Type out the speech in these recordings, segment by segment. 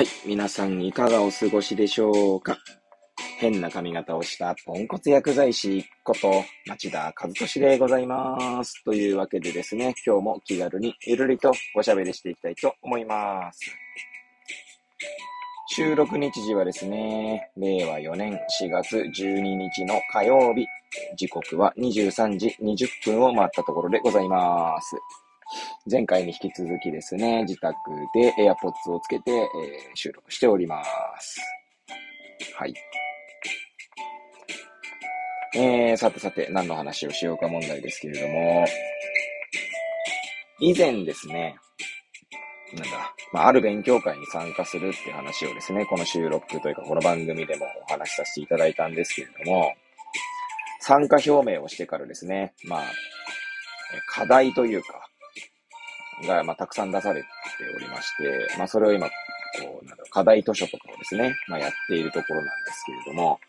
はい。皆さんいかがお過ごしでしょうか？変な髪型をしたポンコツ薬剤師こと町田和俊でございます。というわけでですね、今日も気軽にゆるりとおしゃべりしていきたいと思います。収録日時はですね、令和4年4月12日の火曜日、時刻は23時20分を回ったところでございます。前回に引き続きですね、自宅で AirPods をつけて、えー収録しております。はい。えー、さてさて、何の話をしようか問題ですけれども、以前ですね、なんだ、まあ、ある勉強会に参加するっていう話をですね、この収録というか、この番組でもお話しさせていただいたんですけれども、参加表明をしてからですね、まあ、課題というか、が、まあ、たくさん出されておりまして、まあ、それを今、こう、なんだろう、課題図書とかをですね、まあ、やっているところなんですけれども、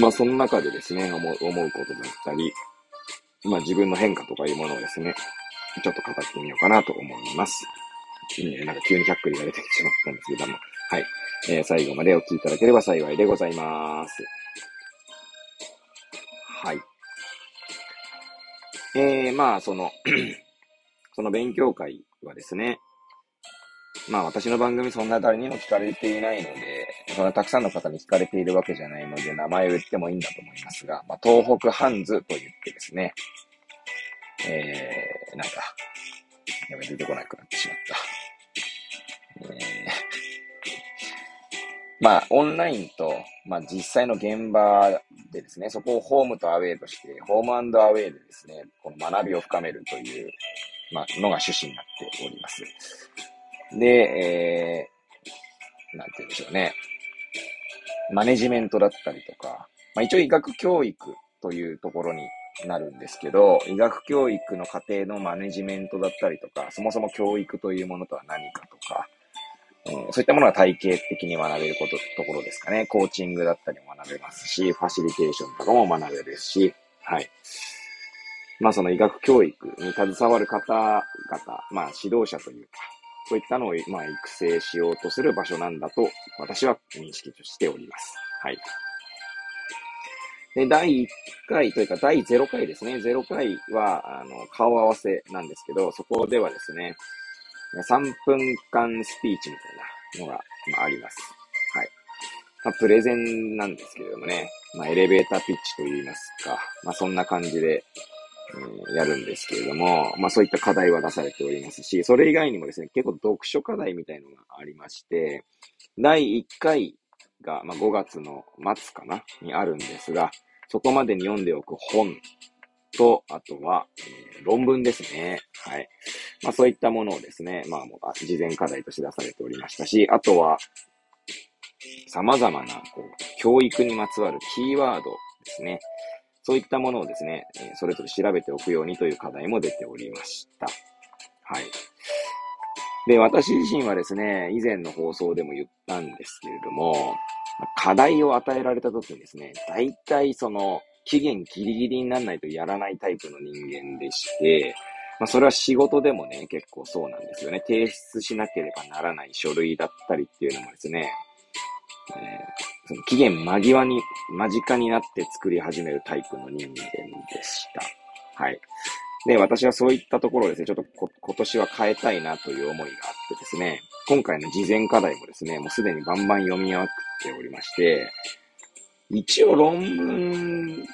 まあ、その中でですね、思う、思うことだったり、まあ、自分の変化とかいうものをですね、ちょっと語ってみようかなと思います。ね、なんか急に100クリが出てきてしまったんですけども、はい。えー最後までお聞きいただければ幸いでございます。はい。えー、まあ、その、その勉強会はですね、まあ私の番組そんな誰にも聞かれていないので、そんなたくさんの方に聞かれているわけじゃないので、名前を言ってもいいんだと思いますが、まあ東北ハンズと言ってですね、えー、なんか、やめ出てこなくなってしまった。えー、まあオンラインと、まあ実際の現場でですね、そこをホームとアウェイとして、ホームアウェイでですね、この学びを深めるという、まあ、のが趣旨になっております。で、えー、なんて言うんでしょうね。マネジメントだったりとか、まあ一応医学教育というところになるんですけど、医学教育の過程のマネジメントだったりとか、そもそも教育というものとは何かとか、えーそういったものは体系的に学べること、ところですかね。コーチングだったりも学べますし、ファシリテーションとかも学べるし、はい。まあその医学教育に携わる方々、まあ指導者というか、そういったのをまあ育成しようとする場所なんだと私は認識しております。はい。で、第1回というか第0回ですね。0回は、あの、顔合わせなんですけど、そこではですね、3分間スピーチみたいなのが、まあ、あります。はい。まあ、プレゼンなんですけれどもね、まあ、エレベーターピッチと言いますか、まあ、そんな感じで、うんやるんですけれども、まあそういった課題は出されておりますし、それ以外にもですね、結構読書課題みたいのがありまして、第1回が、まあ、5月の末かなにあるんですが、そこまでに読んでおく本と、あとは、えー論文ですね。はい。まあそういったものをですね、まあもう事前課題として出されておりましたし、あとは、様々な、こう、教育にまつわるキーワードですね。そういったものをですね、えそれぞれ調べておくようにという課題も出ておりました。はい。で、私自身はですね、以前の放送でも言ったんですけれども、ま課題を与えられた時にですね、大体その、期限ギリギリにならないとやらないタイプの人間でして、まあ、それは仕事でもね、結構そうなんですよね。提出しなければならない書類だったりっていうのもですね、えーその期限間際に、間近になって作り始めるタイプの人間でした。はい。で、私はそういったところをですね、ちょっとこ今年は変えたいなという思いがあってですね、今回の事前課題もですね、もうすでにバンバン読みまくっておりまして、一応論文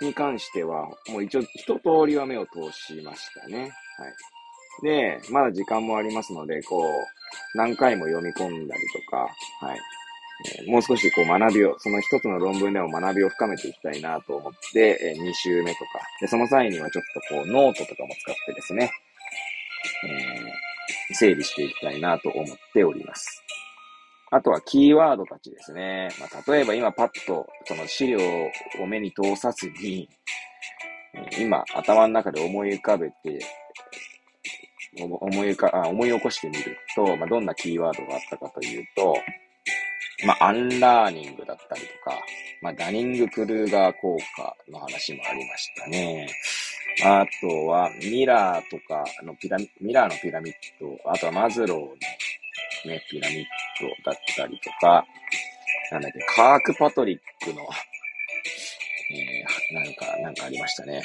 に関しては、もう一応一通りは目を通しましたね。はい。で、まだ時間もありますので、こう、何回も読み込んだりとか、はい。えもう少しこう学びを、その一つの論文でも学びを深めていきたいなと思って、え2週目とか、で、その際にはちょっとこうノートとかも使ってですね、えー整理していきたいなと思っております。あとはキーワードたちですね。まあ、例えば今パッとその資料を目に通さずに、今頭の中で思い浮かべて、思い浮か、あ思い起こしてみると、まあ、どんなキーワードがあったかというと、まあ、アンラーニングだったりとか、まあ、ダニング・クルーガー効果の話もありましたね。あとは、ミラーとかのピラミ、ミラーのピラミッド、あとはマズローのね、ピラミットだったりとか、なんだっけ、カーク・パトリックの、えー、なんか、なんかありましたね。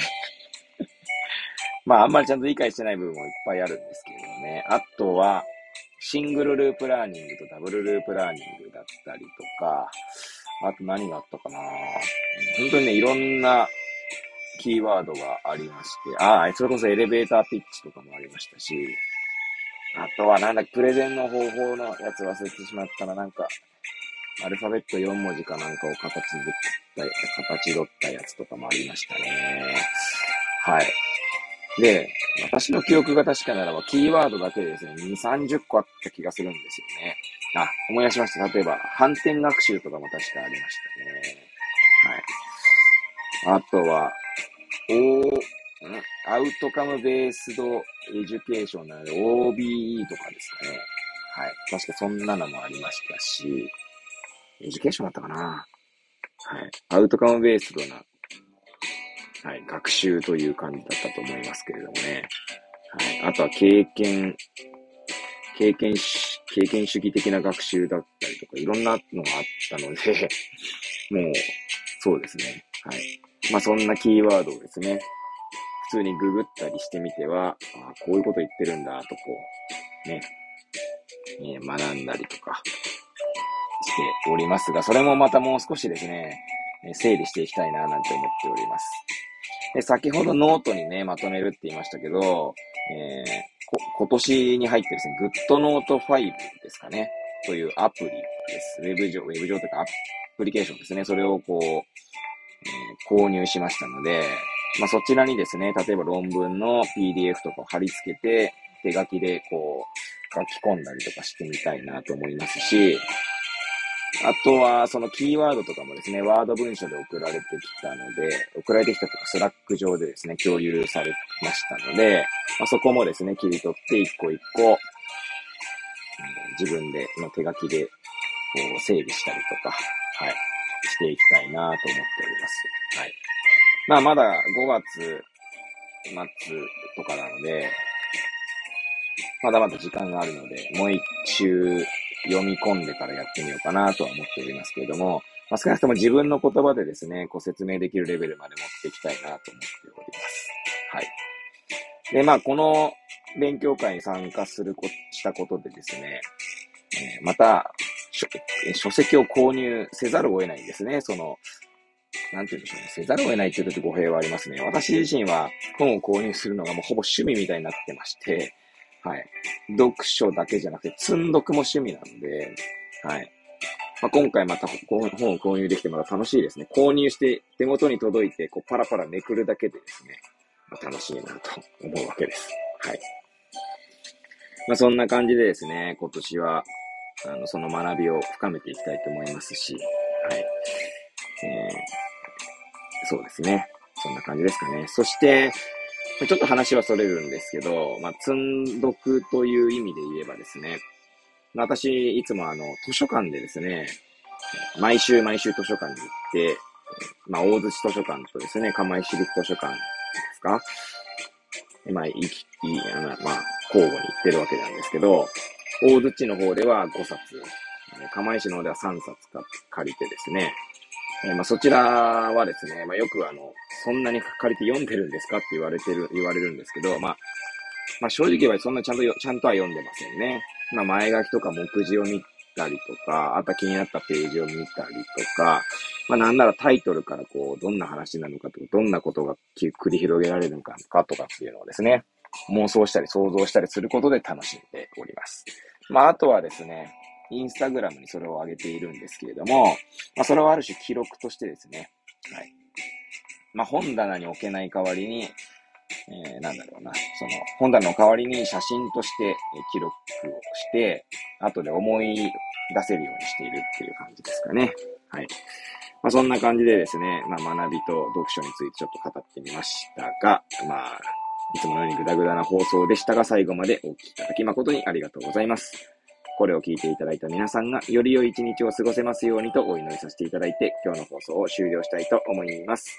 まあ、あんまりちゃんと理解してない部分もいっぱいあるんですけれどもね。あとは、シングルループラーニングとダブルループラーニングったりとか、あと何があったかな本当にね、いろんなキーワードがありまして、ああ、それこそエレベーターピッチとかもありましたし、あとはなんだ、プレゼンの方法のやつ忘れてしまったら、なんか、アルファベット4文字かなんかを形作った、形取ったやつとかもありましたね。はい。で、私の記憶が確かならば、キーワードだけでですね、2、30個あった気がするんですよね。あ、思い出しました。例えば、反転学習とかも確かありましたね。はい。あとは、おOutcome-Based Education なので OBE とかですかね。はい。確かそんなのもありましたし、 education だったかなはい。 outcome-based な、はい、学習という感じだったと思いますけれどもね。はい。あとは経験、経験し、経験主義的な学習だったりとか、いろんなのがあったので もう、そうですね。はい。まあ、そんなキーワードをですね、普通にググったりしてみては、あこういうこと言ってるんだとこう、ね、え、学んだりとかしておりますが、それもまたもう少しですね、整理していきたいななんて思っております。で先ほどノートにね、まとめるって言いましたけど、え、今年に入ってですね、GoodNote5 ですかね、というアプリです。ウェブ上、ウェブ上というかアプリケーションですね。それをこう、えー、購入しましたので、まあ、そちらにですね、例えば論文の PDF とかを貼り付けて、手書きでこう、書き込んだりとかしてみたいなと思いますし、あとは、そのキーワードとかもですね、ワード文書で送られてきたので、送られてきたとか、 Slack 上でですね、共有されましたので、まあ、そこもですね、切り取って一個一個、自分で、の手書きで、こう、整理したりとか、はい、していきたいなと思っております。はい。まあ、まだ5月末とかなので、まだまだ時間があるので、もう一周読み込んでからやってみようかなとは思っておりますけれども、まあ、少なくとも自分の言葉でですね、ご説明できるレベルまで持っていきたいなと思っております。はい。で、まあ、この勉強会に参加するこ、したことでですね、えー、また、書籍を購入せざるを得ないんですね。その、なんて言うんでしょうね。せざるを得ないというと語弊はありますね。私自身は本を購入するのがもうほぼ趣味みたいになってまして、はい。読書だけじゃなくて、積んどくも趣味なので、はい。まあ、今回また本を購入できてまた楽しいですね。購入して手元に届いて、こうパラパラめくるだけでですね、まあ、楽しいなと思うわけです。はい。まあ、そんな感じでですね、今年は、あの、その学びを深めていきたいと思いますし、はい。えー、そうですね。そんな感じですかね。そして、ちょっと話はそれるんですけど、まあ、積んどくという意味で言えばですね、私、いつもあの、図書館でですね、毎週毎週図書館に行って、まあ、大槌図書館とですね、釜石市立図書館ですかまあ、いき、いあの、まあ、交互に行ってるわけなんですけど、大槌の方では5冊、釜石の方では3冊か借りてですね、え、まあ、そちらはですね、まあ、よくあの、そんなに借りて読んでるんですかって言われてる、言われるんですけど、まあ、まあ、正直言えばそんなちゃんとちゃんとは読んでませんね。まあ、前書きとか目次を見たりとか、あと気になったページを見たりとか、まあ、なんならタイトルからこう、どんな話なのかとか、どんなことが繰り広げられるのかとかっていうのをですね、妄想したり想像したりすることで楽しんでおります。まあ、あとはですね、インスタグラムにそれを上げているんですけれども、まあ、それはある種記録としてですね、はい。まあ、本棚に置けない代わりに、えー、なんだろうな、その、本棚の代わりに写真として、記録をして、後で思い出せるようにしているっていう感じですかね。はい。まあ、そんな感じでですね、まあ、学びと読書についてちょっと語ってみましたが、まあ、いつものようにグダグダな放送でしたが、最後までお聞きいただき誠にありがとうございます。これを聞いていただいた皆さんがより良い一日を過ごせますようにとお祈りさせていただいて、今日の放送を終了したいと思います。